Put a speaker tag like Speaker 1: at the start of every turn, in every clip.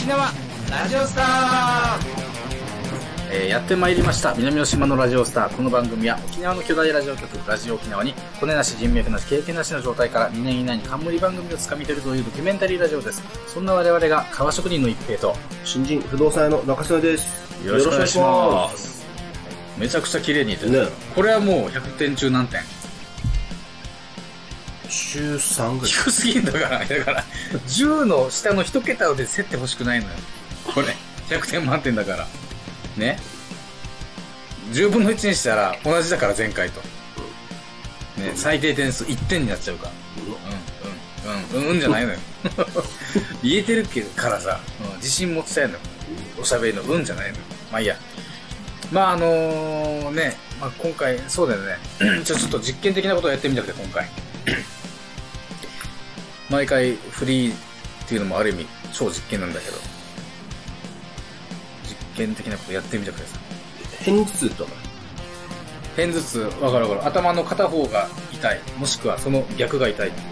Speaker 1: 沖縄ラジオスター。
Speaker 2: えーやってまいりました南の島のラジオスター。この番組は沖縄の巨大ラジオ局ラジオ沖縄に骨なし人脈なし経験なしの状態から2年以内に冠番組をつかみ取るというドキュメンタリーラジオです。そんな我々が川職人の一平と
Speaker 3: 新人不動産屋の中曽根です。
Speaker 2: よろしくお願いします。めちゃくちゃ綺麗にいってる、
Speaker 3: ね。
Speaker 2: これはもう100点中何点
Speaker 3: 週3ぐらい。
Speaker 2: 低すぎんだからだから10の下の1桁で競ってほしくないのよ。これ。100点満点だから。ね。10分の1にしたら同じだから前回と。ね最低点数1点になっちゃうから。うんうんうん。うんうんじゃないのよ。言えてるけどからさ、うん自信持ちたいのよ。おしゃべりのうんじゃないのよ。まあいいや。まああのね、まあ、今回そうだよね。じゃあちょっと実験的なことをやってみたくて今回毎回フリーっていうのもある意味超実験なんだけど。実験的なことやってみたくてさ
Speaker 3: 偏頭痛とか？
Speaker 2: 片頭痛わかるわかる。頭の片方が痛い。もしくはその逆が痛いっていう。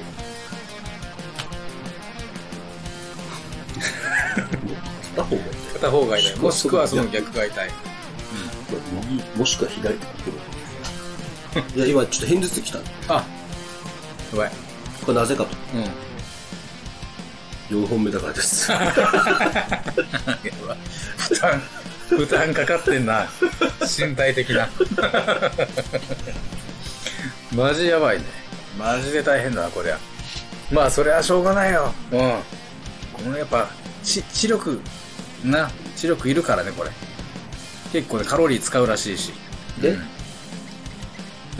Speaker 3: 片方が
Speaker 2: 片方が痛い。もしくはその逆？が痛い。
Speaker 3: 右、もしくは左？とかってこといや、今ちょっと偏頭痛来た。
Speaker 2: あやばい。
Speaker 3: これなぜかと。
Speaker 2: うん
Speaker 3: 4本目だからです。
Speaker 2: 負担負担かかってんな。身体的な。マジやばいね。マジで大変だなこりゃ。まあそれはしょうがないよ。うん。このやっぱち知力な知力いるからねこれ。結構ねカロリー使うらしいし。
Speaker 3: で？
Speaker 2: うん。や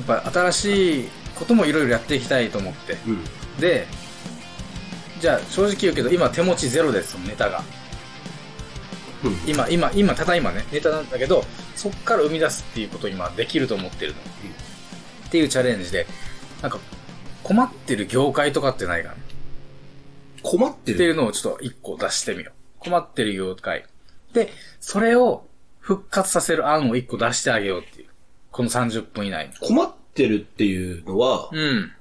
Speaker 2: っぱ新しいこともいろいろやっていきたいと思って。
Speaker 3: うん。
Speaker 2: でじゃあ正直言うけど今手持ちゼロですネタが。
Speaker 3: うん。
Speaker 2: 今今今ただ今ねネタなんだけどそっから生み出すっていうことを今できると思ってるの、っていうチャレンジでなんか困ってる業界とかってないかな？
Speaker 3: 困ってる？
Speaker 2: っていうのをちょっと一個出してみよう。困ってる業界。でそれを復活させる案を一個出してあげようっていう。この30分以内に。
Speaker 3: 困ってるっていうのは、
Speaker 2: うん。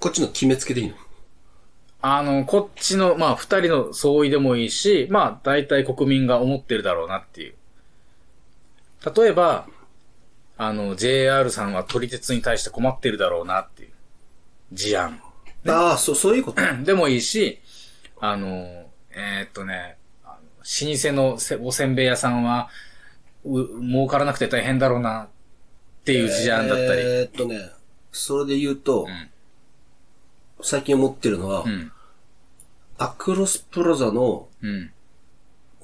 Speaker 3: こっちの決めつけでいいの？
Speaker 2: あの、こっちの、まあ、二人の相違でもいいし、まあ、大体国民が思ってるだろうなっていう。例えば、あの、JR さんは撮り鉄に対して困ってるだろうなっていう。事案。
Speaker 3: ああ、そう、そういうこと。
Speaker 2: でもいいし、あの、えーっとね、あの老舗のせおせんべい屋さんは、う、儲からなくて大変だろうなっていう事案だったり。
Speaker 3: えーっとね、それで言うと、
Speaker 2: ん
Speaker 3: 最近思ってるのは、
Speaker 2: うん。
Speaker 3: アクロスプラザの、
Speaker 2: うん。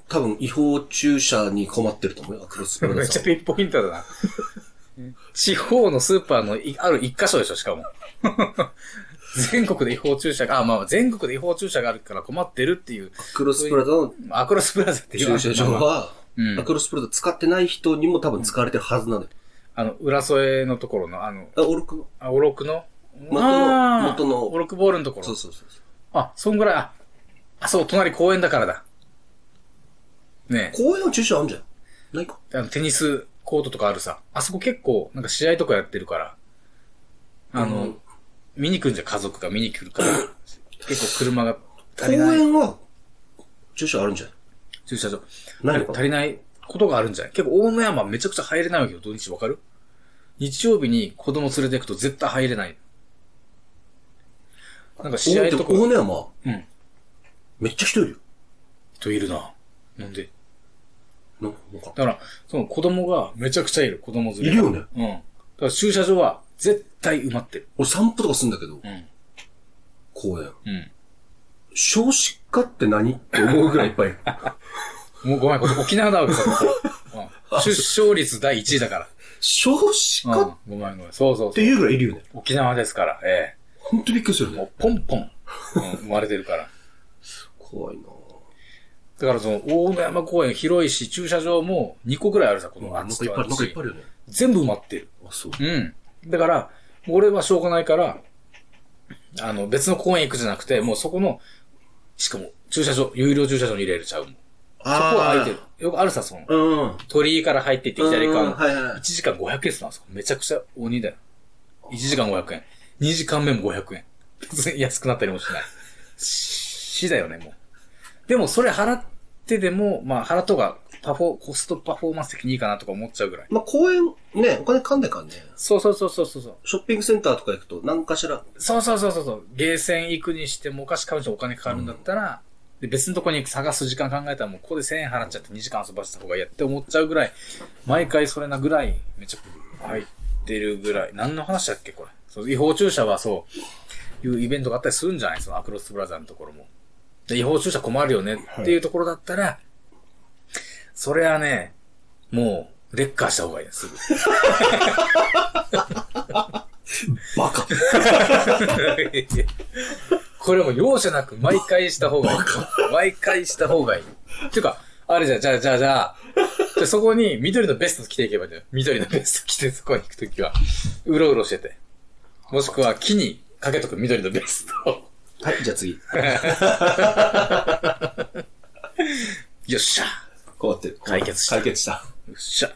Speaker 3: 多分違法駐車に困ってると思うよ、アクロスプラ
Speaker 2: めっ
Speaker 3: ザさん。
Speaker 2: ちゃピンポイントだな。地方のスーパーのいある一箇所でしょ、しかも。全国で違法駐車が、あ、まあ全国で違法駐車があるから困ってるっていう。
Speaker 3: アクロスプラザの
Speaker 2: アクロスプラザっていう
Speaker 3: 駐車場は、
Speaker 2: うん
Speaker 3: アクロスプラザ使ってない人にも多分使われてるはずなのよ。
Speaker 2: あの、浦添のところの、あの、
Speaker 3: あ、オルクの？
Speaker 2: あ、おろくの
Speaker 3: 元の
Speaker 2: あー
Speaker 3: 元の
Speaker 2: おろくボールのところ。
Speaker 3: そうそうそうそう。
Speaker 2: あ、そんぐらい、あ、あ、そう、隣公園だからだ。ね
Speaker 3: 公園の駐車あるんじゃんないか
Speaker 2: あの、テニスコートとかあるさ。あそこ結構、なんか試合とかやってるから。あの、
Speaker 3: うん
Speaker 2: 見に来るんじゃん、家族が見に来るから。結構車が足
Speaker 3: 公
Speaker 2: りない。
Speaker 3: 園は、駐車あるんじゃない？
Speaker 2: 駐車場。
Speaker 3: ないのか
Speaker 2: 足りないことがあるんじゃない結構大野山めちゃくちゃ入れないわけよ、土日わかる？日曜日に子供連れて行くと絶対入れない。なんか試合とか、
Speaker 3: 大根山、
Speaker 2: うん。
Speaker 3: めっちゃ人いるよ。
Speaker 2: 人いるな。なんで？
Speaker 3: ななんか、
Speaker 2: だから、その子供がめちゃくちゃいる、子供連れ。
Speaker 3: いるよね。
Speaker 2: うん。だから駐車場は絶対埋まってる。
Speaker 3: 俺散歩とかするんだけど、
Speaker 2: ん
Speaker 3: 公園。
Speaker 2: うん。
Speaker 3: 少子化って何って思うぐらいいっぱいいる。
Speaker 2: もうごめん、これ沖縄だわけさ、ここうん出生率第1位だか
Speaker 3: 少子
Speaker 2: ら。
Speaker 3: 化っ
Speaker 2: うん。ごめんごめん。そうそうそう。
Speaker 3: ていうぐらいいるよね。
Speaker 2: 沖縄ですから、え
Speaker 3: ほんとびっくりする
Speaker 2: え。も
Speaker 3: ね。
Speaker 2: うポンポン、うん、生まれてるから。
Speaker 3: 怖いな
Speaker 2: だからその、大野山公園広いし、駐車場も2個ぐらいあるさ、この
Speaker 3: なんかいっぱいある、なんかいっぱいあるよね。
Speaker 2: 全部埋まってる。
Speaker 3: あ、そう。
Speaker 2: うん。だから、俺はしょうがないから、あの、別の公園行くじゃなくて、もうそこの、しかも、駐車場、有料駐車場に入れるちゃうもん。そこは空いてる。よくあるさ、その、
Speaker 3: うん。
Speaker 2: 鳥居から入っていって左側の、
Speaker 3: うんはいはい
Speaker 2: 1時間500円するんですよ。めちゃくちゃ鬼だよ。1時間500円。2時間目も500円。別 に安くなったりもしない。しだよね、もう。でもそれ払っってでも、まあ、払った方が、パフォー、コストパフォーマンス的にいいかなとか思っちゃうぐらい。
Speaker 3: まあ、公園、ね、お金かんないからね。
Speaker 2: そうそうそうそうそう。
Speaker 3: ショッピングセンターとか行くと、何かしら、
Speaker 2: そうそうそうそうそう。ゲーセン行くにしてもお菓子買うにしてもお金かかるんだったら、で別のとこに探す時間考えたらもうここで1000円払っちゃって2時間遊ばせた方がいいやって思っちゃうぐらい、毎回それなぐらい、めっちゃ入ってるぐらい。何の話だっけこれ。そう違法駐車はそう、いうイベントがあったりするんじゃない？そのアクロスブラザーのところも。で違法駐車困るよねっていうところだったら、それはね、もう、レッカーした方がいいです。
Speaker 3: バカ。
Speaker 2: これも容赦なく毎回した方がいい。毎回した方がいい。っていうか、あれじゃあ、じゃあ、じゃあ、じゃあ、じゃあそこに緑のベスト着ていけばいいんだよ。緑のベスト着てそこに行くときは、うろうろしてて。もしくは木にかけとく緑のベストを。
Speaker 3: はい、じゃあ次。
Speaker 2: よっしゃ。
Speaker 3: こうやって。
Speaker 2: 解決した
Speaker 3: 解決した。
Speaker 2: よっしゃ。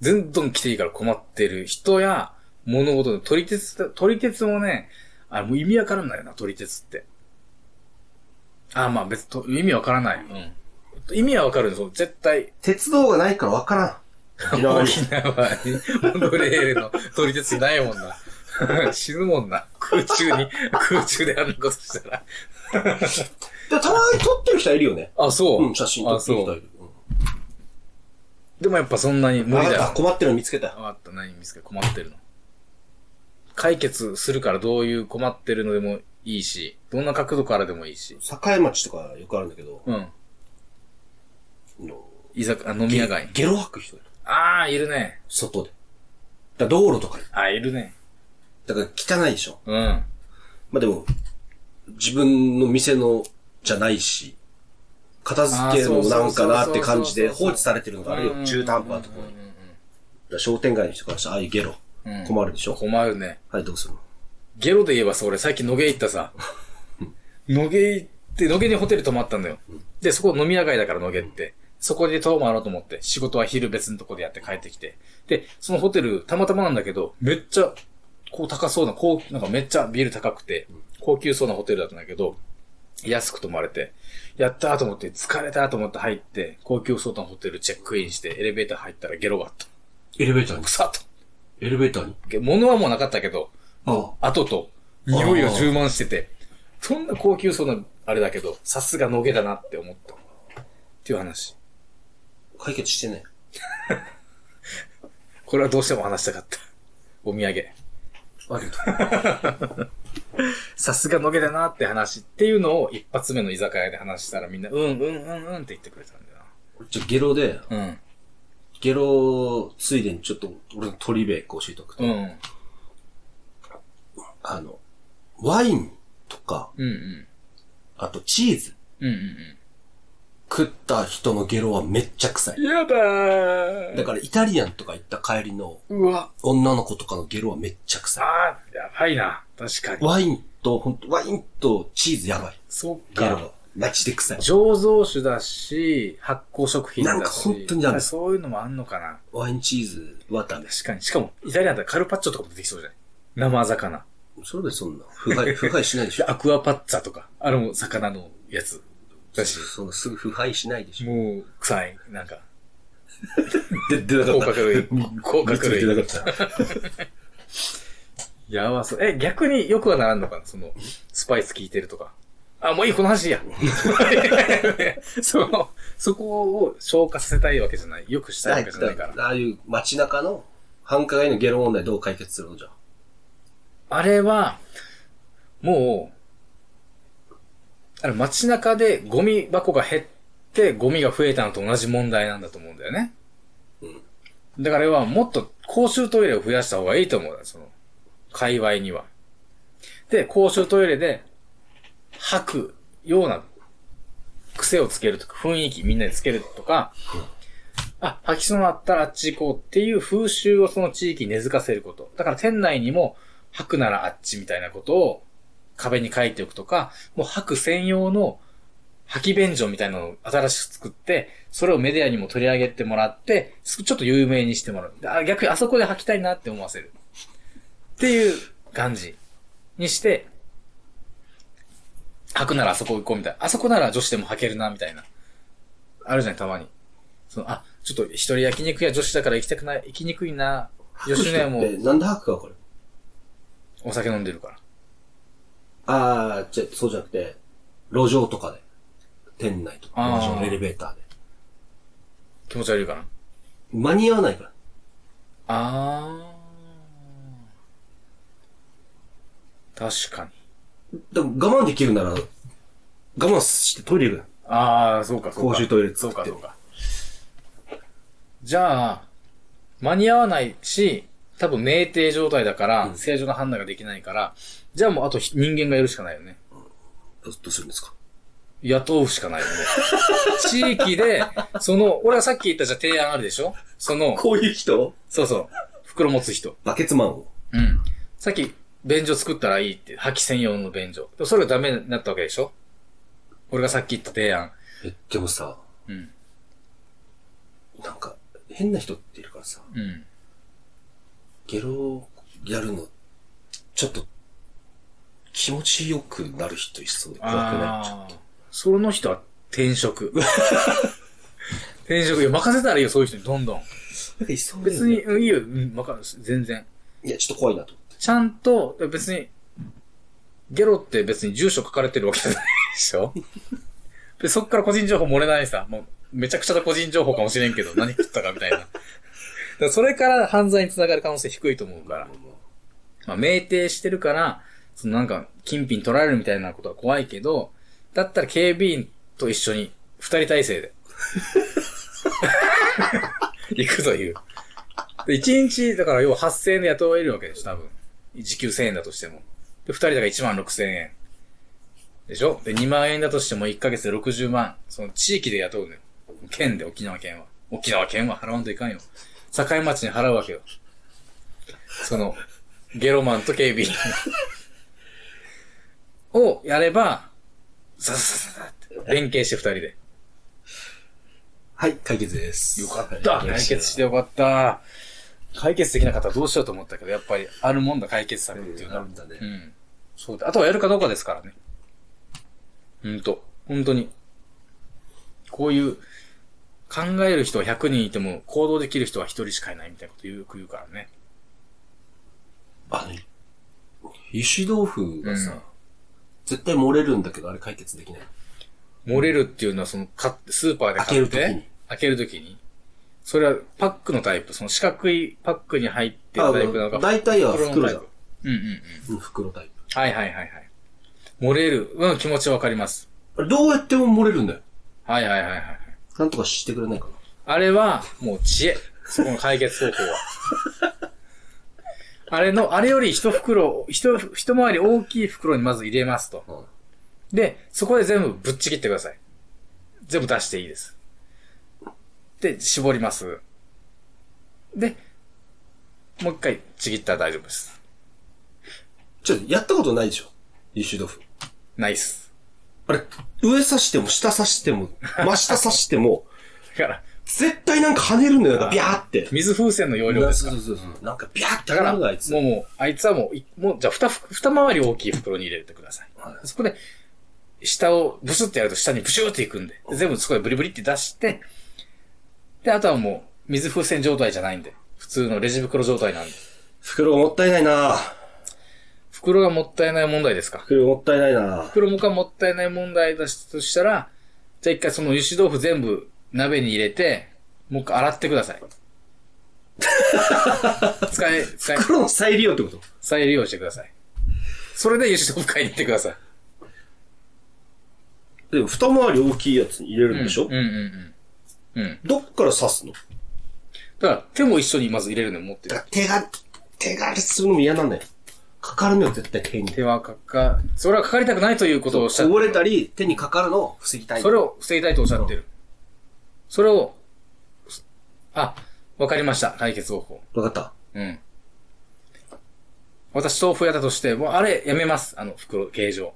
Speaker 2: 全然来ていいから困ってる人や物事の取り鉄だ、取り鉄もね、あもう意味わからないよな、取り鉄って。あ、まあ別と、意味わからない。うん。意味はわかるんですよ、絶対。
Speaker 3: 鉄道がないからわからん。沖縄に。
Speaker 2: 沖縄にモノレールの取り鉄ないもんな。死ぬもんな。空中に、空中であんなことしたら。
Speaker 3: でもたまに撮ってる人はいるよね。
Speaker 2: あ、そう。
Speaker 3: うん、写真撮。ってる人いうる。
Speaker 2: でもやっぱそんなに
Speaker 3: うん
Speaker 2: 無理だよ。
Speaker 3: あ困ってるの見つけた。
Speaker 2: わかった、何見つけ困ってるの。解決するからどういう困ってるのでもいいし、どんな角度からでもいいし。
Speaker 3: 境町とかよくあるんだけど、
Speaker 2: うん。
Speaker 3: あの
Speaker 2: 居酒あ、飲み屋街。
Speaker 3: ゲロ吐く人いる。
Speaker 2: ああ、いるね。
Speaker 3: 外で。だから道路とかに。
Speaker 2: ああ、いるね。
Speaker 3: だから汚いでしょ。
Speaker 2: うん。
Speaker 3: まあでも、自分の店のじゃないし、片付けるのもなんかなって感じで放置されてるのがあるよ。中途半端なところに。だから商店街の人からしたら、ああいうゲロ。
Speaker 2: うん
Speaker 3: 困るでしょ。
Speaker 2: 困るね。
Speaker 3: はい、どうするの？
Speaker 2: ゲロで言えばさ、俺最近野毛行ったさ。野毛行って、野毛にホテル泊まったんだよ。で、そこ飲み屋街だから野毛って。そこで泊まろうと思って、仕事は昼別のとこでやって帰ってきて。で、そのホテル、たまたまなんだけど、めっちゃ、こう高そうな、こう、なんかめっちゃビール高くて、高級そうなホテルだったんだけど、安く泊まれて、やったーと思って、疲れたーと思って入って、高級そうなホテルチェックインして、エレベーター入ったらゲロがあった。
Speaker 3: エレベーターに？
Speaker 2: くさっと。
Speaker 3: エレベーターに？
Speaker 2: 物はもうなかったけど、
Speaker 3: あ
Speaker 2: 後と、匂いが充満してて、そんな高級そうな、あれだけど、さすが野毛だなって思った。っていう話。
Speaker 3: 解決してね。
Speaker 2: これはどうしても話したかった。お土産。
Speaker 3: ありがとう。
Speaker 2: さすが野毛だなって話っていうのを一発目の居酒屋で話したらみんな、うん、うん、うん、うんって言ってくれたんだよ
Speaker 3: じゃあゲロで、
Speaker 2: な。
Speaker 3: ゲロついでにちょっと俺の鳥部教えておくと、
Speaker 2: うん。うん。
Speaker 3: あの、ワインとか、
Speaker 2: うん、うん。
Speaker 3: あとチーズ
Speaker 2: うん、うん、
Speaker 3: 食った人のゲロはめっちゃ臭い。
Speaker 2: うん。やだー。
Speaker 3: だからイタリアンとか行った帰りの
Speaker 2: うわ。
Speaker 3: 女の子とかのゲロはめっちゃ臭い。
Speaker 2: あー、やばいな。確かに。
Speaker 3: ワインと、ほんと、ワインとチーズやばい。
Speaker 2: そっか
Speaker 3: ゲロは。。マジで臭い。
Speaker 2: 醸造酒だし、発酵食品だし。
Speaker 3: なんか本当にダメ
Speaker 2: そういうのもあんのかな。
Speaker 3: ワインチーズはダメ。
Speaker 2: 確かに。しかも、イタリアンだったらカルパッチョとかも出てきそうじゃない？生魚。
Speaker 3: それでそんな、腐敗、腐敗しないでしょ。
Speaker 2: アクアパッツァとか。あれも魚のやつ。だし、
Speaker 3: そのすぐ腐敗しないでしょ。
Speaker 2: もう、臭い。なんか、
Speaker 3: で、出な
Speaker 2: 甲殻類。甲殻
Speaker 3: 出
Speaker 2: 類。
Speaker 3: なかった。
Speaker 2: やばそう。え、逆によくはならんのかな？その、スパイス効いてるとか。あ、もういい、この話や。その、そこを消化させたいわけじゃない。よくしたいわけじゃないから。
Speaker 3: ああいう街中の繁華街のゲロ問題どう解決するのじゃ
Speaker 2: あれは、もう、あれ街中でゴミ箱が減ってゴミが増えたのと同じ問題なんだと思うんだよね。だからあれはもっと公衆トイレを増やした方がいいと思うよその、界隈には。で、公衆トイレで吐くような癖をつけるとか、雰囲気みんなでつけるとか、あ、吐きそうになったらあっち行こうっていう風習をその地域に根付かせること。だから店内にも吐くならあっちみたいなことを壁に書いておくとか、もう吐く専用の吐き便所みたいなのを新しく作って、それをメディアにも取り上げてもらって、すちょっと有名にしてもらう。逆にあそこで吐きたいなって思わせる。っていう感じにして、吐くならあそこ行こうみたいな。あそこなら女子でも吐けるなみたいな。あるじゃん、たまに。その、あ、ちょっと一人焼肉屋女子だから行きたくない、行きにくいな。吉野家も
Speaker 3: え、なんで吐くかわかる
Speaker 2: お酒飲んでるから。
Speaker 3: あー、じゃ、そうじゃなくて、路上とかで。店内とか、路上のエレベーターで。
Speaker 2: 気持ち悪いかな。
Speaker 3: 間に合わないから。
Speaker 2: あー。確かに。
Speaker 3: でも我慢できるなら、我慢してトイレ行くよ
Speaker 2: あー、そうか、そうか。
Speaker 3: 公衆トイレ
Speaker 2: そうか、
Speaker 3: 作って
Speaker 2: そうか。じゃあ、間に合わないし、多分酩酊状態だから、正常な判断ができないから、じゃあもうあとひ人間がいるしかないよね。
Speaker 3: どどうするんですか？
Speaker 2: 雇うしかないよね。地域で、その、俺はさっき言ったじゃあ提案あるでしょ？その、
Speaker 3: こういう人？
Speaker 2: そうそう、袋持つ人。
Speaker 3: バケツマンを？
Speaker 2: うん。さっき、便所作ったらいいって、吐き専用の便所。それがダメになったわけでしょ？俺がさっき言った提案。
Speaker 3: え、でもさ、
Speaker 2: うん。
Speaker 3: なんか、変な人っているからさ、
Speaker 2: うん。
Speaker 3: ゲロやるの、ちょっと、気持ちよくなる人いそうで怖くないちょっ
Speaker 2: ああ。その人は転職。転職。いや、任せたらいいよ、そういう人に、どんどん。
Speaker 3: いそうだよね
Speaker 2: 別に、うんいいよ、うん、わかる。全然。
Speaker 3: いや、ちょっと怖いなと。
Speaker 2: ちゃんと、別に、ゲロって別に住所書かれてるわけじゃないでしょ？でそっから個人情報漏れないさ。もう、めちゃくちゃな個人情報かもしれんけど、何食ったかみたいな。それから犯罪につながる可能性低いと思うから。まあ、酩酊してるから、そのなんか、金品取られるみたいなことは怖いけど、だったら警備員と一緒に、二人体制で。行くという。で、一日、だから要は8000円で雇えるわけでしょ、多分。時給1000円だとしても。で、二人だから1万6000円。でしょ？で、2万円だとしても1ヶ月で60万。その地域で雇うのよ。県で、沖縄県は。沖縄県は払わんといかんよ。境町に払うわけよ。その、ゲロマンと警備員をやれば、ささささって、連携して二人で。
Speaker 3: はい、解決です。
Speaker 2: よかった
Speaker 3: はい
Speaker 2: 解決してよかった解決できなかったらどうしようと思ったけど、やっぱりあるもんだ、解決策っていうのは。
Speaker 3: あるんだね
Speaker 2: うん。そうだ。あとはやるかどうかですからね。ほんと。本当に。こういう、考える人は100人いても、行動できる人は1人しかいないみたいなことよく言うからね。
Speaker 3: あの、油脂豆腐がさ、
Speaker 2: うん
Speaker 3: 絶対漏れるんだけど、あれ解決できない。
Speaker 2: 漏れるっていうのは、その、買って、スーパーで買って、
Speaker 3: 開ける時に
Speaker 2: 開けるときに。それはパックのタイプ、その四角いパックに入ってるタイプなのか。
Speaker 3: 大体は
Speaker 2: の
Speaker 3: 袋じゃん。
Speaker 2: うんうんうん。
Speaker 3: うん、袋タイプ。
Speaker 2: はいはいはいはい。漏れる。うん、気持ちわかります。
Speaker 3: どうやっても漏れるんだよ。
Speaker 2: はいはいはいはい。
Speaker 3: なんとかしてくれないかな。
Speaker 2: あれは、もう知恵。そこの解決方法は。あれの、あれより一袋、一、一回り大きい袋にまず入れますと。
Speaker 3: うん
Speaker 2: で、そこで全部ぶっちぎってください。全部出していいです。で、絞ります。で、もう一回ちぎったら大丈夫です。
Speaker 3: ちょ、やったことないでしょ？油脂豆腐。
Speaker 2: ナイス。
Speaker 3: あれ、上刺しても下刺しても、真下刺しても、
Speaker 2: だから、
Speaker 3: 絶対なんか跳ねるのよ、なんかビャーって。
Speaker 2: 水風船の容量ですか？
Speaker 3: そうそうそう。なんかビャーって
Speaker 2: だから、も
Speaker 3: 跳ねるのあいつ。
Speaker 2: うもう、あいつはもうい、もう、じゃあ、二ふ、二回り大きい袋に入れてください。
Speaker 3: はい
Speaker 2: そこで、下をブスってやると下にブシューっていくんで、で全部そこでブリブリって出して、で、あとはもう、水風船状態じゃないんで、普通のレジ袋状態なんで。
Speaker 3: 袋がもったいないな
Speaker 2: 袋がもったいない問題ですか？
Speaker 3: 袋がもったいないな
Speaker 2: 袋がもったいない問題だとしたら、じゃあ一回その油脂豆腐全部鍋に入れて、もう一回洗ってください。使え、使え、
Speaker 3: 袋の再利用ってこと？
Speaker 2: 再利用してください。それで油脂豆腐買いに行ってください。
Speaker 3: でも、二回り大きいやつに入れるんでしょ、
Speaker 2: うんうんうん。うん。
Speaker 3: どっから刺すの？
Speaker 2: だから、手も一緒にまず入れるの持ってる。
Speaker 3: 手が、手がするのも嫌なんだよ。かかるのよ、絶対手に。
Speaker 2: 手はかか、それはかかりたくないということをおっしゃってる。
Speaker 3: こぼれたり、手にかかるのを防ぎたい。
Speaker 2: それを防ぎたいとおっしゃってる。それを、あ、わかりました。解決方法。
Speaker 3: わかった
Speaker 2: うん。私豆腐屋だとして、もうあれやめます。あの袋、形状。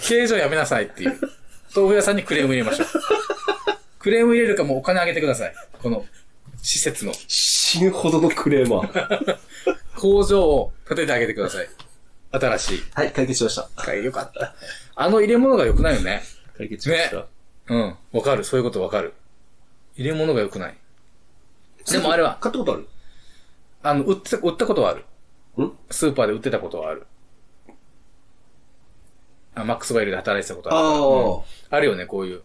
Speaker 2: 形状やめなさいっていう。豆腐屋さんにクレーム入れましょう。クレーム入れるかもうお金あげてください。この、施設の
Speaker 3: 死ぬほどのクレーマー。
Speaker 2: 工場を建ててあげてください。新しい。
Speaker 3: はい、解決しました。
Speaker 2: はい、よかった。あの入れ物が良くないよね。
Speaker 3: 解決しました。
Speaker 2: ねうん。わかる。そういうことわかる。入れ物が良くない。でもあれは、
Speaker 3: 買ったことある？
Speaker 2: あの、売ってた、売ったことはある。
Speaker 3: ん？
Speaker 2: スーパーで売ってたことはある。あ、マックスバイルで働いてたことある。
Speaker 3: ああ
Speaker 2: うんあるよね、こういう。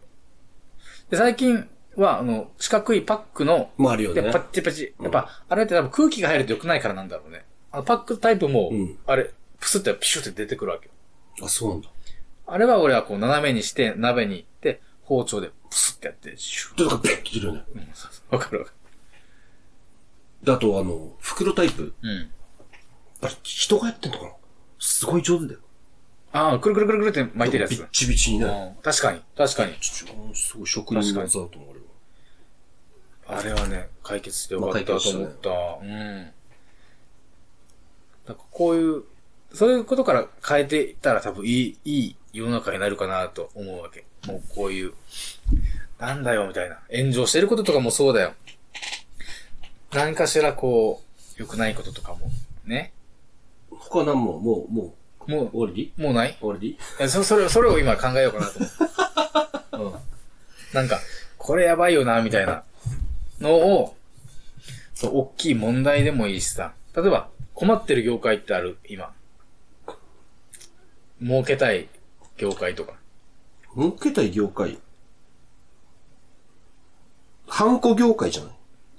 Speaker 2: で、最近は、あの、四角いパックの、
Speaker 3: もあるよね
Speaker 2: で、パッチパチ。やっぱ、あれって多分空気が入ると良くないからなんだろうね。あの、パックタイプも、
Speaker 3: うん
Speaker 2: あれ、プスってピシュって出てくるわけよ。
Speaker 3: あ、そうなんだ。
Speaker 2: あれは俺はこう斜めにして、鍋に行って、包丁でプスってやって、シュッ。
Speaker 3: とペッて出るよね。
Speaker 2: うんそうそうわかるわか
Speaker 3: で、あとあの、袋タイプ。
Speaker 2: る。うん。
Speaker 3: あれ、人がやってんのかな？すごい上手だよ。
Speaker 2: ああ、くるくるくるくるって巻いてるやつ。
Speaker 3: ビッチビチにね。
Speaker 2: うん確かに、確かに。
Speaker 3: ちょすごい職人の技だと思う。
Speaker 2: あれはね、解決してよかったと思った。うん。だからこういう、そういうことから変えていったら多分いい、いい世の中になるかなと思うわけ。もうこういう、なんだよみたいな。炎上してることとかもそうだよ。何かしらこう、良くないこととかも、ね。
Speaker 3: 他は何も、もう、も
Speaker 2: も
Speaker 3: う、終わり？でいい
Speaker 2: う、もうない？
Speaker 3: 終わり？でいい
Speaker 2: いや、そ、それ、それを今考えようかなと思う。うん。なんか、これやばいよな、みたいなのを、そう、大きい問題でもいいしさ。例えば、困ってる業界ってある、今。儲けたい業界とか。
Speaker 3: 儲けたい業界？ハンコ業界じゃない？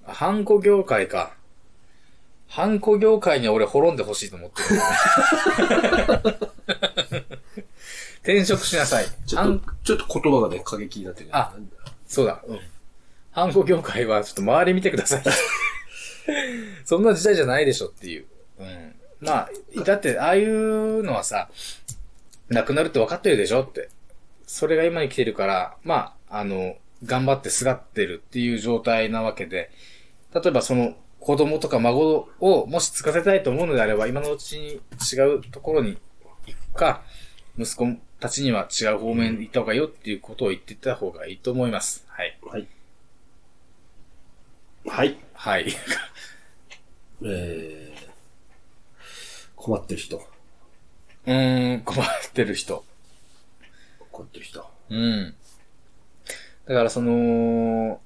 Speaker 2: あハンコ業界か。ハンコ業界には俺滅んでほしいと思ってる。転職しなさい。
Speaker 3: ちょっと、ちょっと言葉がね、過激になってる。
Speaker 2: あそうだ、うん。ハンコ業界はちょっと周り見てください。そんな時代じゃないでしょっていう。うん。まあ、だって、ああいうのはさ、なくなるって分かってるでしょって。それが今に来てるから、まあ、あの、頑張ってすがってるっていう状態なわけで、例えばその子供とか孫をもしつかせたいと思うのであれば、今のうちに違うところに行くか、息子たちには違う方面に行った方がいいよっていうことを言ってた方がいいと思います。はい。
Speaker 3: はい。はい。
Speaker 2: はい。
Speaker 3: えー、困ってる人。
Speaker 2: うーん、困ってる人。
Speaker 3: 困ってる人。
Speaker 2: うん。だからその、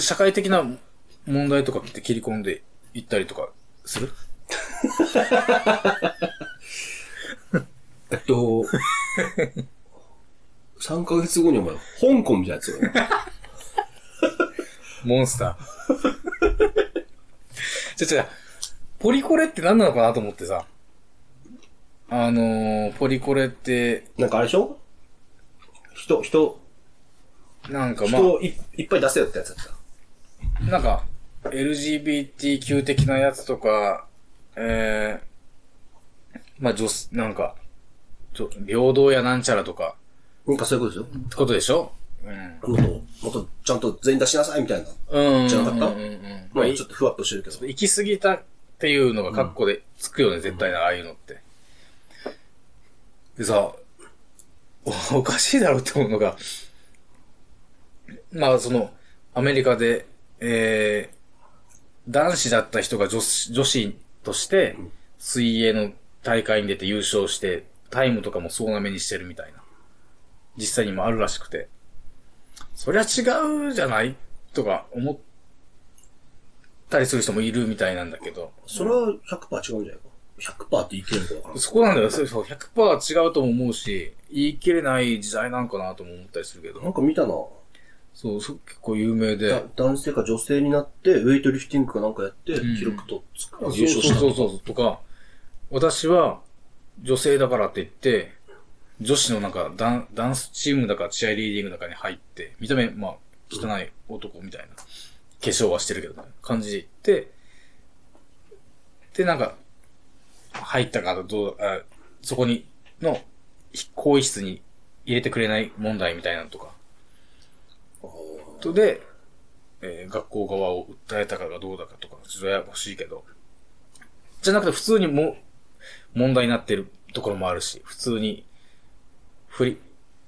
Speaker 2: 社会的な問題とかって切り込んでいったりとかする？
Speaker 3: えっと、3ヶ月後にお前、香港みたいなやつよね。
Speaker 2: モンスター。ちょちょ、ポリコレって何なのかなと思ってさ。あのー、ポリコレって、
Speaker 3: なんかあれでしょ？人、人、
Speaker 2: なんかまあ、
Speaker 3: 人をいいっぱい出せよってやつだった。
Speaker 2: なんか、LGBTQ 的なやつとか、えー、まあ、女子、なんか、ちょ平等やなんちゃらとか、
Speaker 3: なんかそういうことで
Speaker 2: ってことで。しょ？
Speaker 3: もっと、もっとちゃんと全員出しなさいみたいな。
Speaker 2: うん。
Speaker 3: じゃなかった
Speaker 2: うんうんうん。
Speaker 3: まあちょっとふわっとしてるけど。
Speaker 2: 行き過ぎたっていうのがカッコでつくよね、絶対な、ああいうのって。でさ、おおかしいだろうって思うのが、まあその、アメリカで、えー、男子だった人が女子女子として、水泳の大会に出て優勝して、タイムとかも総なめにしてるみたいな。実際にもあるらしくて。そりゃ違うじゃない？とか思ったりする人もいるみたいなんだけど。
Speaker 3: それは100%違うんじゃないか。100%って言い切れるのか。
Speaker 2: そこなんだよ。そうそう、100%違うとも思うし、言い切れない時代なんかなとも思ったりするけど。
Speaker 3: なんか見たな。
Speaker 2: そう、そう結構有名で。
Speaker 3: だ男性か女性になって、ウェイトリフティングかなんかやって、
Speaker 2: ん
Speaker 3: 記録とつ
Speaker 2: そう
Speaker 3: 優勝した。
Speaker 2: そうそうそう。とか、私は女性だからって言って、女子のなんかダンダンスチームだかチアリーディングだかに入って、見た目、まあ、汚い男みたいな、化粧はしてるけどね、感じで行って、で、なんか、入ったかどう、あそこに、の、更衣室に入れてくれない問題みたいなのとか、とで、えー学校側を訴えたかがどうだかとか、ちょっとややこしいけど、じゃなくて普通にも、問題になってるところもあるし、普通に、振り、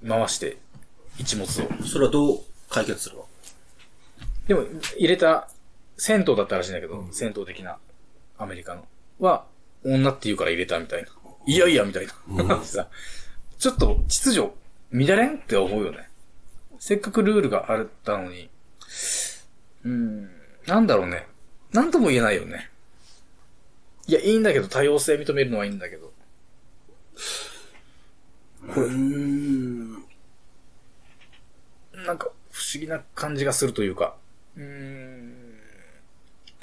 Speaker 2: 回して、一物を。
Speaker 3: それはどう解決するの？
Speaker 2: でも、入れた、銭湯だったらしいんだけど、銭湯的な、アメリカの、は、女って言うから入れたみたいな。いやいや、みたいな。さちょっと秩序乱れんって思うよね。せっかくルールがあったのに。うん、なんだろうね。なんとも言えないよね。いや、いいんだけど、多様性認めるのはいいんだけど。
Speaker 3: うーん。
Speaker 2: なんか、不思議な感じがするというか。うーん。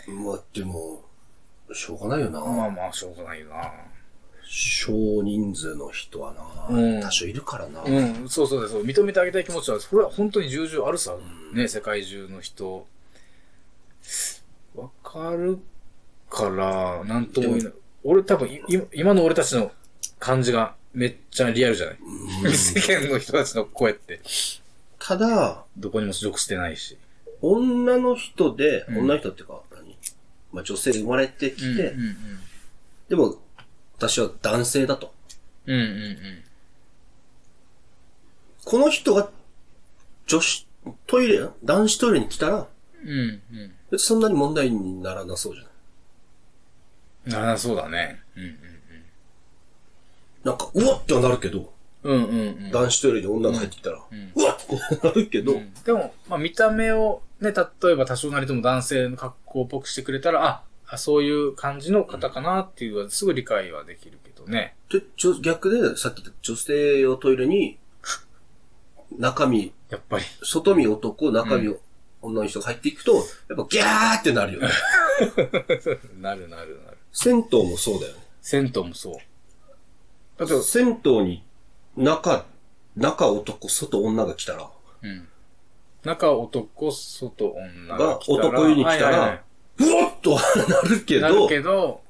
Speaker 3: まあ、でも、しょうがないよな。
Speaker 2: まあまあ、しょうがないよな。
Speaker 3: 少人数の人はな、
Speaker 2: うん
Speaker 3: 多少いるからな。
Speaker 2: うん、そうそうそう。認めてあげたい気持ちは、これは本当に重々あるさ。ね、世界中の人。わかるから、なんとも言えない。俺多分今の俺たちの感じがめっちゃリアルじゃない、世間の人たちの声って、
Speaker 3: ただ、
Speaker 2: どこにも属してないし。
Speaker 3: 女の人で、
Speaker 2: うん
Speaker 3: 女の人っていうか、何？まあ女性生まれてきて、
Speaker 2: うん
Speaker 3: でも、私は男性だと。
Speaker 2: うんうん。うんうん
Speaker 3: この人が、女子、トイレ、男子トイレに来たら、
Speaker 2: うん。うん
Speaker 3: そんなに問題にならなそうじゃない？
Speaker 2: ああ、そうだね。うん
Speaker 3: なんか、うわってはなるけど、
Speaker 2: うんうん。うん。
Speaker 3: 男子トイレに女が入ってきたら、う
Speaker 2: うん
Speaker 3: わってなるけど、
Speaker 2: うんでも、まあ見た目をね、例えば多少なりとも男性の格好っぽくしてくれたら、あ、あそういう感じの方かなっていうのはすぐ理解はできるけどね。
Speaker 3: で、ちょ逆で、さっき言った女性用トイレに、中身、
Speaker 2: やっぱり。
Speaker 3: 外見男、中身、女の人が入っていくと、やっぱギャーってなるよね。
Speaker 2: なるなるなる。
Speaker 3: 銭湯もそうだよね。
Speaker 2: 銭湯もそう。
Speaker 3: だって銭湯に中、中男、外女が来たら、
Speaker 2: うん。中男、外女
Speaker 3: が男湯に来たら、
Speaker 2: はいはいは
Speaker 3: うわっとは なるけ
Speaker 2: いなる
Speaker 3: ど、
Speaker 2: けど、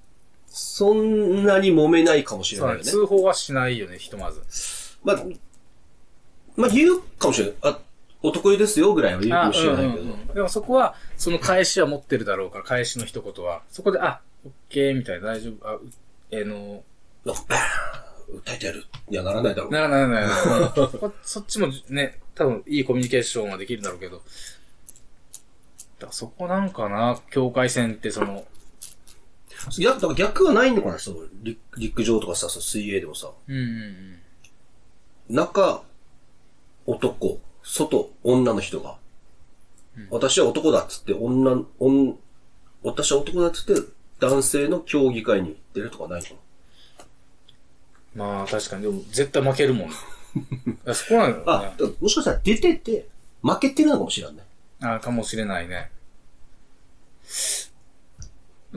Speaker 3: そんなに揉めないかもしれ
Speaker 2: そう
Speaker 3: ないよね。
Speaker 2: 通報はしないよね、ひとまず。
Speaker 3: まあ、まあ言うかもしれない。あ、男湯ですよぐらいは言うかもしれないけど。
Speaker 2: うんうんうんでもそこは、その返しは持ってるだろうから、返しの一言は。そこで、あ、オッケーみたいな、大丈夫、あ、うえーの、
Speaker 3: なんかバーン訴えてやる。いや、ならないだろう。
Speaker 2: ならないならない そっちもね、多分いいコミュニケーションはできるんだろうけど。だからそこなんかな、境界線ってその、
Speaker 3: いや、だから逆はないのかな、その陸陸上とかさ、そう水泳でもさ、
Speaker 2: うんうん
Speaker 3: 中、男、外、女の人が、私は男だっつって、女、女、私は男だっつって、男性の競技会に行ってるとかないのか
Speaker 2: うん。まあ確かに、でも絶対負けるもん。そこなんだよ
Speaker 3: なあ、
Speaker 2: ね
Speaker 3: だからもしかしたら出てて、負けてるのかもしれんね。
Speaker 2: あ。かもしれないね。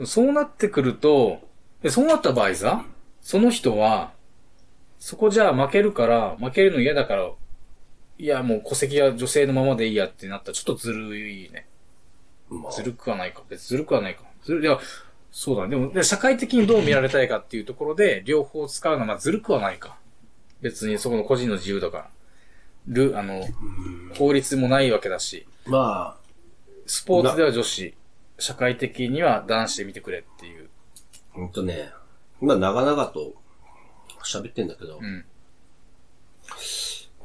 Speaker 2: そうなってくると、でそうなった場合さ、その人は、そこじゃあ負けるから、負けるの嫌だから、いやもう戸籍は女性のままでいいやってなったらちょっとずるいね。
Speaker 3: まあ、
Speaker 2: ずるくはないか。別にずるくはないか。ずる、いや、そうだね。でも、で社会的にどう見られたいかっていうところで、両方使うのは、まあ、ずるくはないか。別にそこの個人の自由とか、る、あの、法律もないわけだし、
Speaker 3: ま
Speaker 2: スポーツでは女子、社会的には男子で見てくれっていう。
Speaker 3: あ、ほんとね、今長々と喋ってんだけど、
Speaker 2: うん。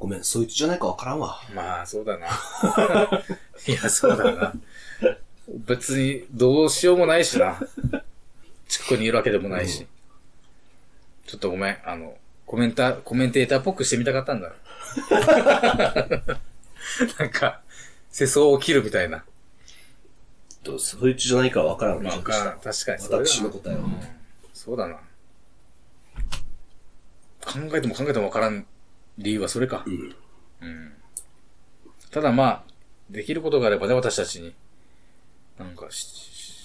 Speaker 3: ごめん、そいつじゃないかわからんわ。
Speaker 2: まあ、そうだな。いや、そうだな。別に、どうしようもないしな。近くにいるわけでもないし。ちょっとごめん。あの、コメンター、コメンテーターっぽくしてみたかったんだ。なんか、世相を切るみたいな。
Speaker 3: とそいつじゃないかわからん。
Speaker 2: まあ、
Speaker 3: もしから
Speaker 2: 確かにそうだな
Speaker 3: 私の答えは。
Speaker 2: そうだな。考えても考えてもわからん理由はそれか。
Speaker 3: うん。
Speaker 2: うん。ただまあ、できることがあればね、私たちに。なんかし、し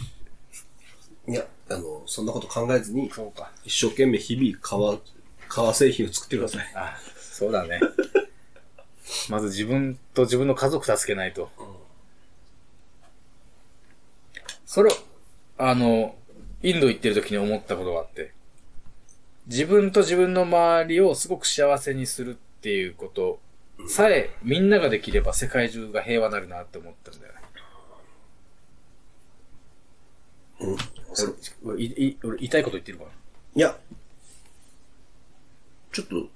Speaker 3: いや、あの、そんなこと考えずに、
Speaker 2: そうか。
Speaker 3: 一生懸命日々革、革製品を作ってください。
Speaker 2: あ、そうだね。まず自分と自分の家族助けないと。それを、あの、インド行ってる時に思ったことがあって、自分と自分の周りをすごく幸せにするっていうことさえみんなができれば世界中が平和になるなって思ったんだよね。
Speaker 3: うん。そ
Speaker 2: 俺、いい俺言いこと言ってるか
Speaker 3: いや、ちょっと、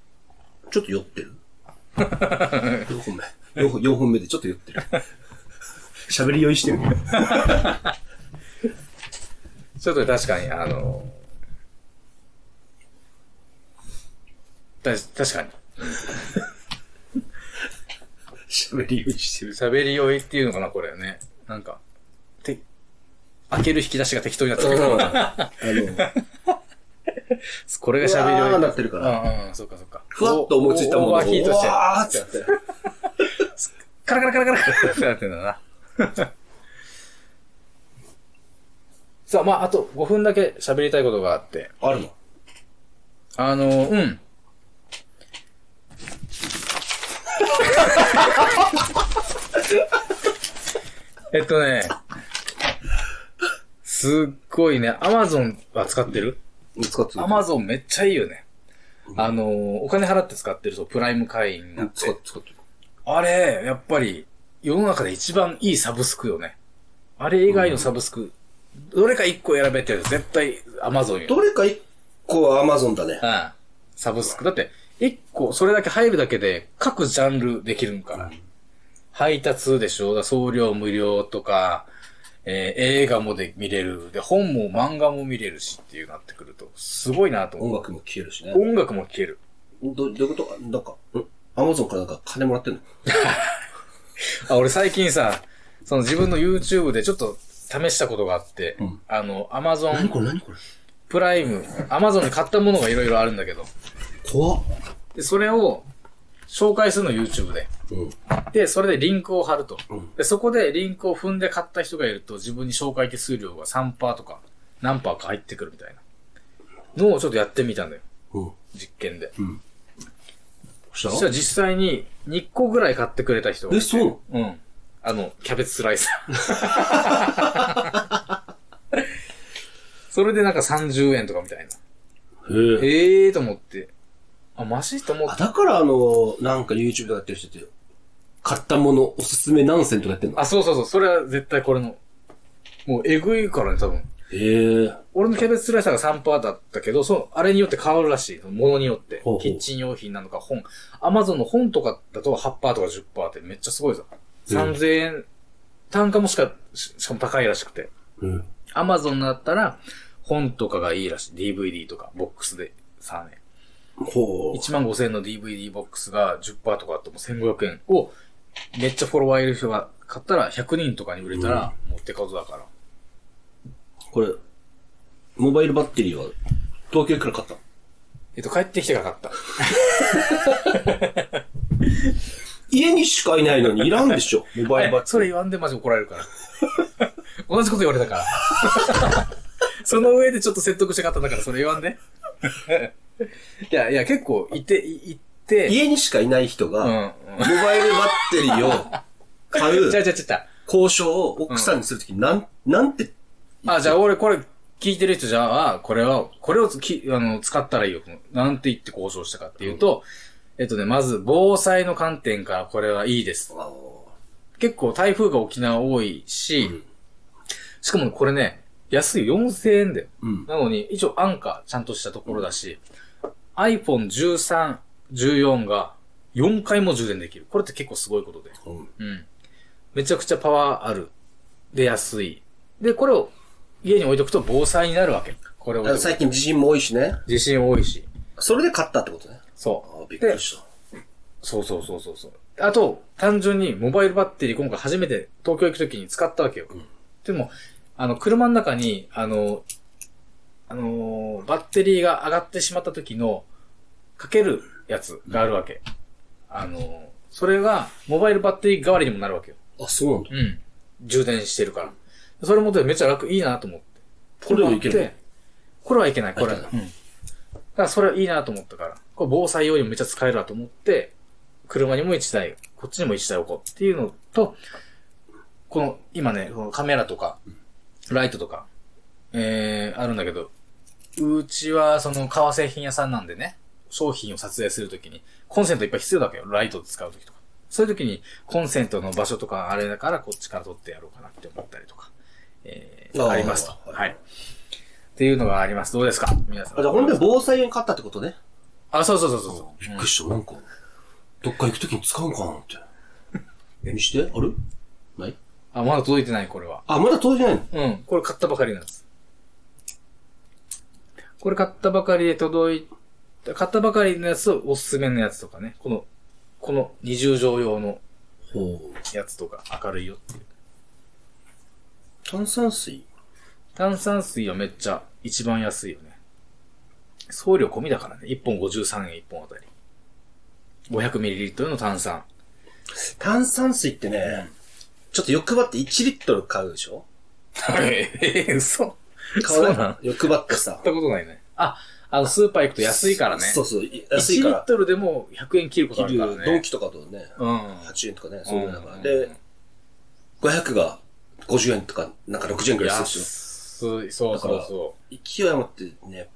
Speaker 3: ちょっと酔ってる ?4 本目。4, 4本目でちょっと酔ってる。喋り酔いしてる。
Speaker 2: なちょっと確かに、あの、た、確かに。
Speaker 3: 喋り酔いしてる。
Speaker 2: 喋り酔いっていうのかな、これね。なんか、て、開ける引き出しが適当になってる。
Speaker 3: あの、
Speaker 2: これが喋り酔い。
Speaker 3: うわーなってるから
Speaker 2: うんうん、そうかそうか。
Speaker 3: ふわっと思いついたもの
Speaker 2: オーバーヒートして。
Speaker 3: うわーってやって。
Speaker 2: カラカラカラカラカラってなってんだな。さあ、まあ、あと5分だけ喋りたいことがあって。
Speaker 3: あるの？
Speaker 2: あの、うん。えっとね、すっごいね、アマゾンは使ってる？
Speaker 3: 使ってる
Speaker 2: アマゾンめっちゃいいよね。あの、お金払って使ってるそう、プライム会員になって
Speaker 3: 使っ。てる。
Speaker 2: あれ、やっぱり、世の中で一番いいサブスクよね。あれ以外のサブスク、どれか一個選べって絶対アマゾンよ。
Speaker 3: どれか一個はアマゾンだね。
Speaker 2: うん。サブスク。だって、一個、それだけ入るだけで、各ジャンルできるんから。配達でしょ？だ送料無料とか、えー映画もで見れる。で、本も漫画も見れるしっていうなってくると、すごいなと思う。
Speaker 3: 音楽も消えるしね。
Speaker 2: 音楽も聴ける。
Speaker 3: ど、どういうこと？なんか、んアマゾンからなんか金もらってんの？
Speaker 2: あ、俺最近さ、その自分の YouTube でちょっと試したことがあって、
Speaker 3: うん
Speaker 2: あの、Amazon
Speaker 3: これ？何これ？
Speaker 2: プライム、Amazon で買ったものがいろいろあるんだけど、
Speaker 3: 怖っ。
Speaker 2: で、それを紹介するの YouTube で。
Speaker 3: うん。
Speaker 2: で、それでリンクを貼ると。
Speaker 3: うん
Speaker 2: で、そこでリンクを踏んで買った人がいると、自分に紹介手数料が3%とか、何パーか入ってくるみたいな。のをちょっとやってみたんだよ。
Speaker 3: うん。
Speaker 2: 実験で。
Speaker 3: そした
Speaker 2: そしたら実際に2個ぐらい買ってくれた人がいて。
Speaker 3: えそう
Speaker 2: うん。あの、キャベツスライサー。それでなんか30円とかみたいな。
Speaker 3: へえ。
Speaker 2: ええーと思って。あ、マジと思っ
Speaker 3: あ、
Speaker 2: て。
Speaker 3: だからあの、なんか YouTube とかやってる人って、買ったものおすすめ何選とかやってんの？
Speaker 2: あ、そうそうそう。それは絶対これの。もうえぐいからね、多分。
Speaker 3: へえ。
Speaker 2: 俺のキャベツスライサーが3%だったけど、その、あれによって変わるらしい。ものによって
Speaker 3: ほうほう。
Speaker 2: キッチン用品なのか本。アマゾンの本とかだと8%とか10%ってめっちゃすごいぞ。3000円、単価もしか、ししかも高いらしくて。
Speaker 3: うん。
Speaker 2: アマゾンだったら、本とかがいいらしい。DVD とか、ボックスで。さあね。
Speaker 3: ほう。
Speaker 2: 1万5000円の DVD ボックスが10%とかあっても1500円を、めっちゃフォロワーいる人が買ったら100人とかに売れたら、もう手数だから。
Speaker 3: これ、モバイルバッテリーは、東京いくら買った？の
Speaker 2: えっと、帰ってきてから買った。
Speaker 3: 家にしかいないのにいらんでしょ、モバイルバッテ。
Speaker 2: それ言わんでマジ怒られるから。同じこと言われたから。その上でちょっと説得したかったんだから、それ言わんで。いや、いや、結構、いて、い、いって、
Speaker 3: 家にしかいない人が、
Speaker 2: うん、うん。
Speaker 3: モバイルバッテリーを買う
Speaker 2: ちゃうちゃうちゃ。
Speaker 3: 交渉を奥さんにするときに、なん、なんて、
Speaker 2: あ、じゃあ俺これ聞いてる人じゃあ、これは、これをつき、あの、使ったらいいよ。なんて言って交渉したかっていうと、えっとね、まず、防災の観点からこれはいいです。
Speaker 3: あ
Speaker 2: 結構台風が沖縄多いし、
Speaker 3: うん
Speaker 2: しかもこれね、安い4000円だよ。
Speaker 3: うん。
Speaker 2: なのに、一応アンカーちゃんとしたところだし、iPhone 13、14が4回も充電できる。これって結構すごいことで。
Speaker 3: うん。
Speaker 2: うん。めちゃくちゃパワーある。で、安い。で、これを家に置いとくと防災になるわけ。これを
Speaker 3: 最近地震も多いしね。
Speaker 2: 地震多いし。
Speaker 3: それで買ったってことね。
Speaker 2: そう。
Speaker 3: あびっくりした。
Speaker 2: そうそうそうそうそう。あと、単純にモバイルバッテリー今回初めて東京行くときに使ったわけよ。でも、あの、車の中に、あの、あのーバッテリーが上がってしまった時の、かけるやつがあるわけ。あのーそれが、モバイルバッテリー代わりにもなるわけよ。
Speaker 3: あ、そうなんだ。
Speaker 2: うん。充電してるから。それ持ってめっちゃ楽、いいなと思って。
Speaker 3: これはいける
Speaker 2: でこれはいけない、これ。うん。だからそれいいなと思ったから、これ防災用にもめっちゃ使えるなと思って、車にも1台、こっちにも1台置こうっていうのと、この、今ね、このカメラとか、ライトとか、えー、あるんだけど、うちはその革製品屋さんなんでね、商品を撮影するときに、コンセントいっぱい必要だわけよ。ライトで使うときとか。そういうときに、コンセントの場所とかあれだから、こっちから取ってやろうかなって思ったりとか、えー、
Speaker 3: あ
Speaker 2: りますと。
Speaker 3: はい
Speaker 2: はい。っていうのがあります。どうですか？皆さん。
Speaker 3: あ、じゃあほんで防災用に買ったってことね。
Speaker 2: あ、そうそうそうそうそう。
Speaker 3: びっくりした。なんか、どっか行くときに使うんかなって。見してある？ない？
Speaker 2: あ、まだ届いてない、これは。
Speaker 3: あ、まだ届いてないの？
Speaker 2: うん。これ買ったばかりなんです。これ買ったばかりで届い買ったばかりのやつとおすすめのやつとかね。この、この二重錠用の。やつとか明るいよっていう。
Speaker 3: 炭酸水？
Speaker 2: 炭酸水はめっちゃ一番安いよね。送料込みだからね。1本53円1本あたり。500ml の炭酸。
Speaker 3: 炭酸水ってね、ちょっと欲張って1リットル買うでしょ？
Speaker 2: ええ嘘
Speaker 3: 買わ
Speaker 2: そうなん
Speaker 3: 欲張ってさ
Speaker 2: 買っ。たことないね。あ、あの、スーパー行くと安いからね。
Speaker 3: そうそう、
Speaker 2: 1
Speaker 3: 安いから
Speaker 2: リッ。トルでも100円切ることあるからね。
Speaker 3: ドンキとかとね、
Speaker 2: うん。
Speaker 3: 8円とかね、そういうのだから。
Speaker 2: うん
Speaker 3: で、500が50円とか、なんか60円くらいするでしょ
Speaker 2: 安い、そうそうそ
Speaker 3: 勢い余ってね、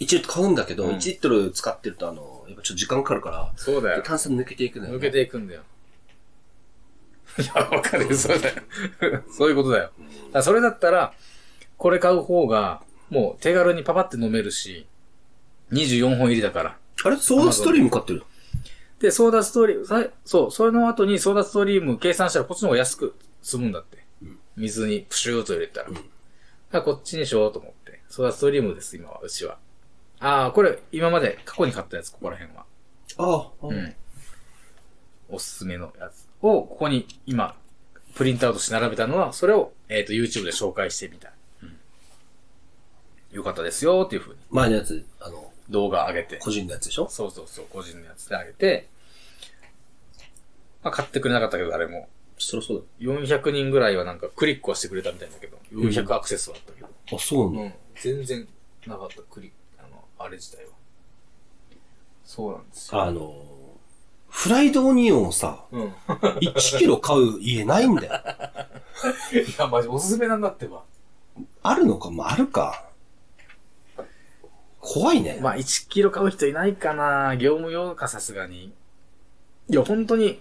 Speaker 3: 1リットル買うんだけど、
Speaker 2: うん
Speaker 3: 1リットル使ってるとあの、やっぱちょっと時間かかるから、
Speaker 2: う。そうだよ。
Speaker 3: 炭酸抜けていくのよ、ね。
Speaker 2: 抜けていくんだよ。いや、わかるよ、そうだよ。そういうことだよ。だからそれだったら、これ買う方が、もう手軽にパパって飲めるし、24本入りだから。
Speaker 3: あれ？ソーダストリーム買ってる
Speaker 2: で、ソーダストリーム、さそう、それの後にソーダストリーム計算したらこっちの方が安く済むんだって。水にプシューと入れたら。だからこっちにしようと思って。ソーダストリームです、今は、うちは。ああ、これ、今まで過去に買ったやつ、ここら辺は。
Speaker 3: ああ、
Speaker 2: うん。おすすめのやつを、ここに今、プリントアウトして並べたのは、それを、えっ、と、YouTube で紹介してみた。うん。よかったですよ、っていう風に
Speaker 3: 前のやつ、あの、
Speaker 2: 動画上げて。
Speaker 3: 個人のやつでしょ？
Speaker 2: そうそうそう、個人のやつで上げて、まあ、買ってくれなかったけど、誰も。
Speaker 3: そりゃそう
Speaker 2: 400人ぐらいはなんかクリックはしてくれたみたいだけど、400アクセスはあったけど。
Speaker 3: だ。あ、そうなの、
Speaker 2: うん。全然なかった、クリック、あの、あれ自体は。そうなんですよ。
Speaker 3: あの、フライドオニオンをさ、
Speaker 2: うん。い
Speaker 3: 1キロ買う家ないんだよ。
Speaker 2: や、マジおすすめなんだってば。
Speaker 3: あるのかまあ、あるか。怖いね。
Speaker 2: まあ、1キロ買う人いないかな業務用か、さすがに。いや、本当に、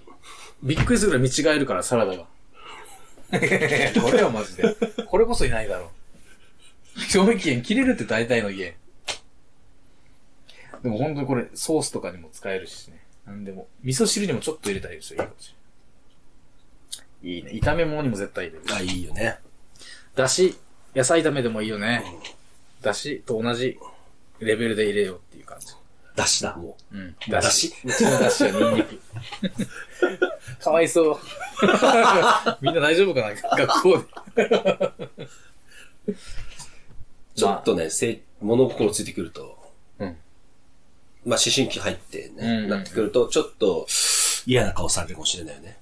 Speaker 2: びっくりするぐらい見違えるから、サラダが。これよ、マジで。これこそいないだろう。賞味期限切れるって大体の家。でも本当にこれ、ソースとかにも使えるしね。なんでも。味噌汁にもちょっと入れたりですよ、いいかもしれない。いいね。炒め物にも絶対入れる。
Speaker 3: あ、いいよね。
Speaker 2: だし、野菜炒めでもいいよね。だしと同じレベルで入れようっていう感じ。
Speaker 3: だしだ、も
Speaker 2: うん。
Speaker 3: だし
Speaker 2: うちのだしはニンニク。かわいそう。みんな大丈夫かな？学校で。
Speaker 3: う。ちょっとね、せい物心ついてくると、
Speaker 2: うん。
Speaker 3: まあ、思春期入ってね、
Speaker 2: うん
Speaker 3: なってくると、ちょっと嫌な顔されるかもしれないよね。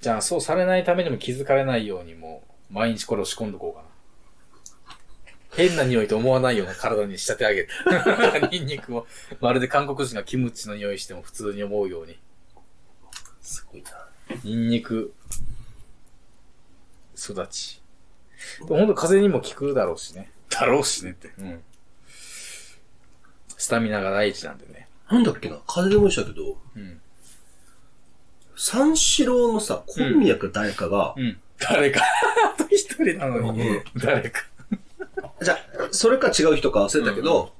Speaker 2: じゃあ、そうされないためにも気づかれないようにもう、毎日これを仕込んどこうかな。変な匂いと思わないような体に仕立て上げて。ニンニクを、まるで韓国人がキムチの匂いしても普通に思うように。
Speaker 3: すごいな。
Speaker 2: ニンニク、育ち。でもほんと風邪にも効くだろうしね。だろうしねって。うん。スタミナが第一なんでね。
Speaker 3: なんだっけな、風邪でもしたけど、
Speaker 2: うん。
Speaker 3: 三四郎のさ、小宮か誰かが、
Speaker 2: うん。誰か。あと一人なのに。
Speaker 3: うん
Speaker 2: 誰か。
Speaker 3: じゃあそれか違う人か忘れたけど、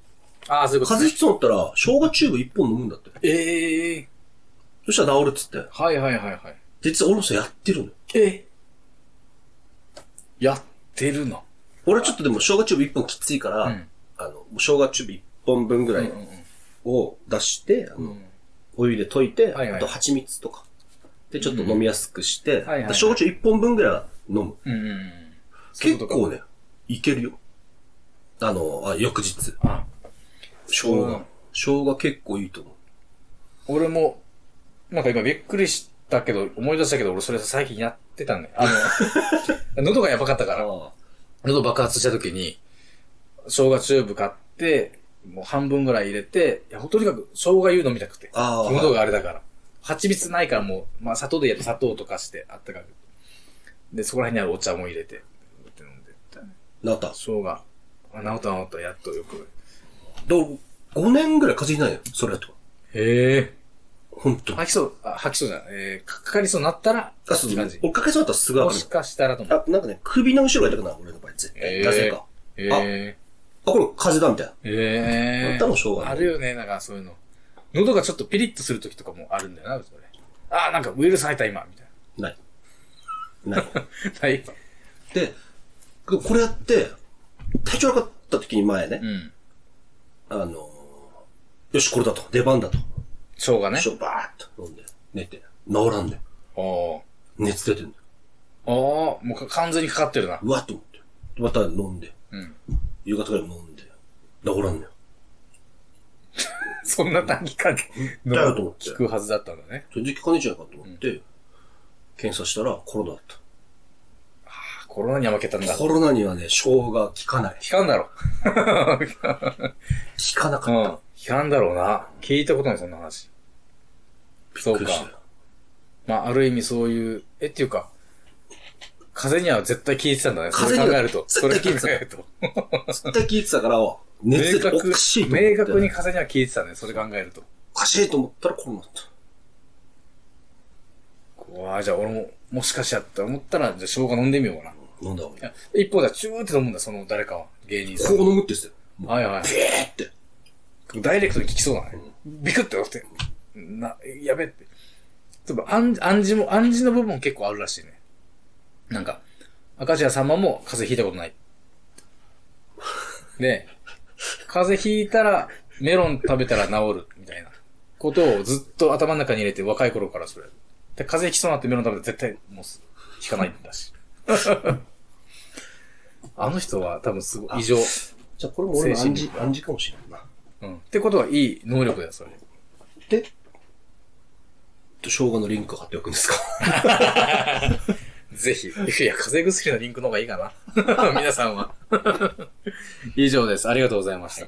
Speaker 2: ああ、そういうこと、
Speaker 3: 風邪
Speaker 2: ね。
Speaker 3: ひきそうになったら、生姜チューブ一本飲むんだって。
Speaker 2: ええ
Speaker 3: そしたら治るっつって。
Speaker 2: はいはいはいはい。
Speaker 3: 実は俺もそれやってるのよ。
Speaker 2: え？やってるの？
Speaker 3: 俺ちょっとでも生姜チューブ一本きついから、
Speaker 2: うん
Speaker 3: あの、生姜チューブ一本分ぐらいを出して、あの
Speaker 2: うん。
Speaker 3: お湯で溶いて、
Speaker 2: はいはい
Speaker 3: あと蜂蜜とか。で、ちょっと飲みやすくして、
Speaker 2: はいはいはい
Speaker 3: 生姜チューブ一本分ぐらいは飲む。
Speaker 2: うん
Speaker 3: 結構ね、いけるよ。あの、あ翌日。
Speaker 2: あ、
Speaker 3: 生姜
Speaker 2: うん。
Speaker 3: 生姜結構いいと思う。
Speaker 2: 俺も、なんか今びっくりしたけど、思い出したけど、俺それ最近やってたね。あの、喉がやばかったから、
Speaker 3: あ
Speaker 2: 喉爆発した時に、生姜チューブ買って、もう半分ぐらい入れて、いや、とにかく生姜湯飲みたくて。
Speaker 3: あー
Speaker 2: 喉があれだから。蜂蜜ないからもう、まあ砂糖でやって砂糖とかしてあったかく。で、そこら辺にあるお茶も入れて、って飲んでったね。
Speaker 3: なった。
Speaker 2: 生姜。あ、治った治った、やっとよく。
Speaker 3: ど5年ぐらい風邪ひないよ。それだと。
Speaker 2: へえ。
Speaker 3: ほんと。
Speaker 2: 吐きそう、あ、吐きそうじゃない。えー、かかりそうになったら、
Speaker 3: あ、そう
Speaker 2: って感じ。
Speaker 3: 俺かけそうだったらすぐ
Speaker 2: も
Speaker 3: わかる
Speaker 2: し。かしたらと思う。
Speaker 3: あ、なんかね、首の後ろが痛くなる、俺の場合、絶対。
Speaker 2: えー
Speaker 3: なぜか。
Speaker 2: え
Speaker 3: あ、これ風邪だ、みたいな。
Speaker 2: えええ
Speaker 3: あったのしょうがない
Speaker 2: あるよね、なんかそういうの。喉がちょっとピリッとする時とかもあるんだよな、それ。あー、なんかウイルス入った今、みたい
Speaker 3: ない。ない。
Speaker 2: な。はい。
Speaker 3: で、これやって、体調悪かった時に前ね
Speaker 2: う、ん。
Speaker 3: あの、よし、これだと。出番だと。
Speaker 2: 生姜ね
Speaker 3: し。ょ、バーっと飲んで、寝て。治らんねん。
Speaker 2: おー。
Speaker 3: 熱出てんだよ。
Speaker 2: おー、もうか完全にかかってるな。
Speaker 3: うわっと思って。また飲んで。
Speaker 2: うん。
Speaker 3: 夕方ぐらい飲んで。治らんねん。
Speaker 2: そんな短期間で
Speaker 3: だよと思って
Speaker 2: 効くはずだったんだね。
Speaker 3: 全然効かねえじゃないかと思って、検査したらコロナだった。
Speaker 2: コロナには負けたんだ。
Speaker 3: コロナにはね、生姜効かない。
Speaker 2: 効かんだろ。
Speaker 3: 効かなか
Speaker 2: うん。
Speaker 3: った。
Speaker 2: 効かんだろうな。聞いたことない、そんな話。そうか。まあ、ある意味そういう、え、っていうか、風邪には絶対効いてたんだね。それ
Speaker 3: 風邪には
Speaker 2: 考えると。それ考えると。
Speaker 3: 絶対効いてたから、
Speaker 2: 明
Speaker 3: 熱出てお
Speaker 2: 確
Speaker 3: かしいと思って。
Speaker 2: 明確に風邪には効いてたね。それ考えると。
Speaker 3: おかしいと思ったらコロナだった。
Speaker 2: うわあじゃあ俺も、もしかしやったら思ったら、じゃあ生姜飲んでみようかな。
Speaker 3: 飲んだ方がいい。
Speaker 2: 一方ではチューって飲むんだ、その誰かは。芸人さ
Speaker 3: こう飲むって言ってたよ。
Speaker 2: ん。はいはい。
Speaker 3: ビーって。
Speaker 2: ダイレクトに効きそうだね。ビクってなって。な、やべって。例えば、暗暗示も、暗示の部分も結構あるらしいね。なんか、赤字屋さんまも風邪ひいたことない。で、風邪ひいたら、メロン食べたら治る、みたいなことをずっと頭の中に入れて若い頃からそれ。で、風邪ひきそうになってメロン食べたら絶対もうす、ひかないんだし。あの人は多分すごい異常。
Speaker 3: じゃあこれも俺の暗示、暗示かもしれんな。
Speaker 2: うん。ってことはいい能力だよ、それ。
Speaker 3: で、生姜のリンク貼っておくんですか？
Speaker 2: ぜひ。いや、風邪薬のリンクの方がいいかな。皆さんは。以上です。ありがとうございました。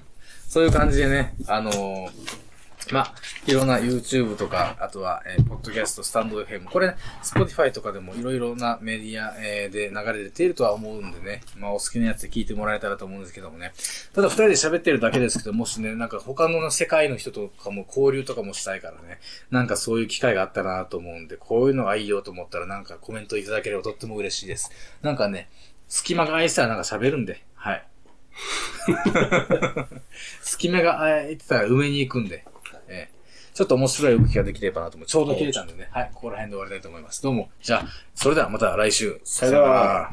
Speaker 2: そういう感じでね、あのーまあ、いろんな YouTube とか、あとは、えー、ポッドキャスト、スタンド FM。これね、Spotify とかでもいろいろなメディア、えーで流れているとは思うんでね、まあ、お好きなやつで聞いてもらえたらと思うんですけどもね。ただ二人で喋ってるだけですけど、もしね、なんか他の世界の人とかも交流とかもしたいからね、なんかそういう機会があったらなと思うんで、こういうのがいいよと思ったらなんかコメントいただければとっても嬉しいです。なんかね、隙間が空いてたらなんか喋るんで、はい。隙間が空いてたら埋めに行くんで、えーちょっと面白い動きができればなと思う。ちょうど切れたんでね。はい。ここら辺で終わりたいと思います。どうも。じゃあ、それではまた来週。
Speaker 3: さよなら。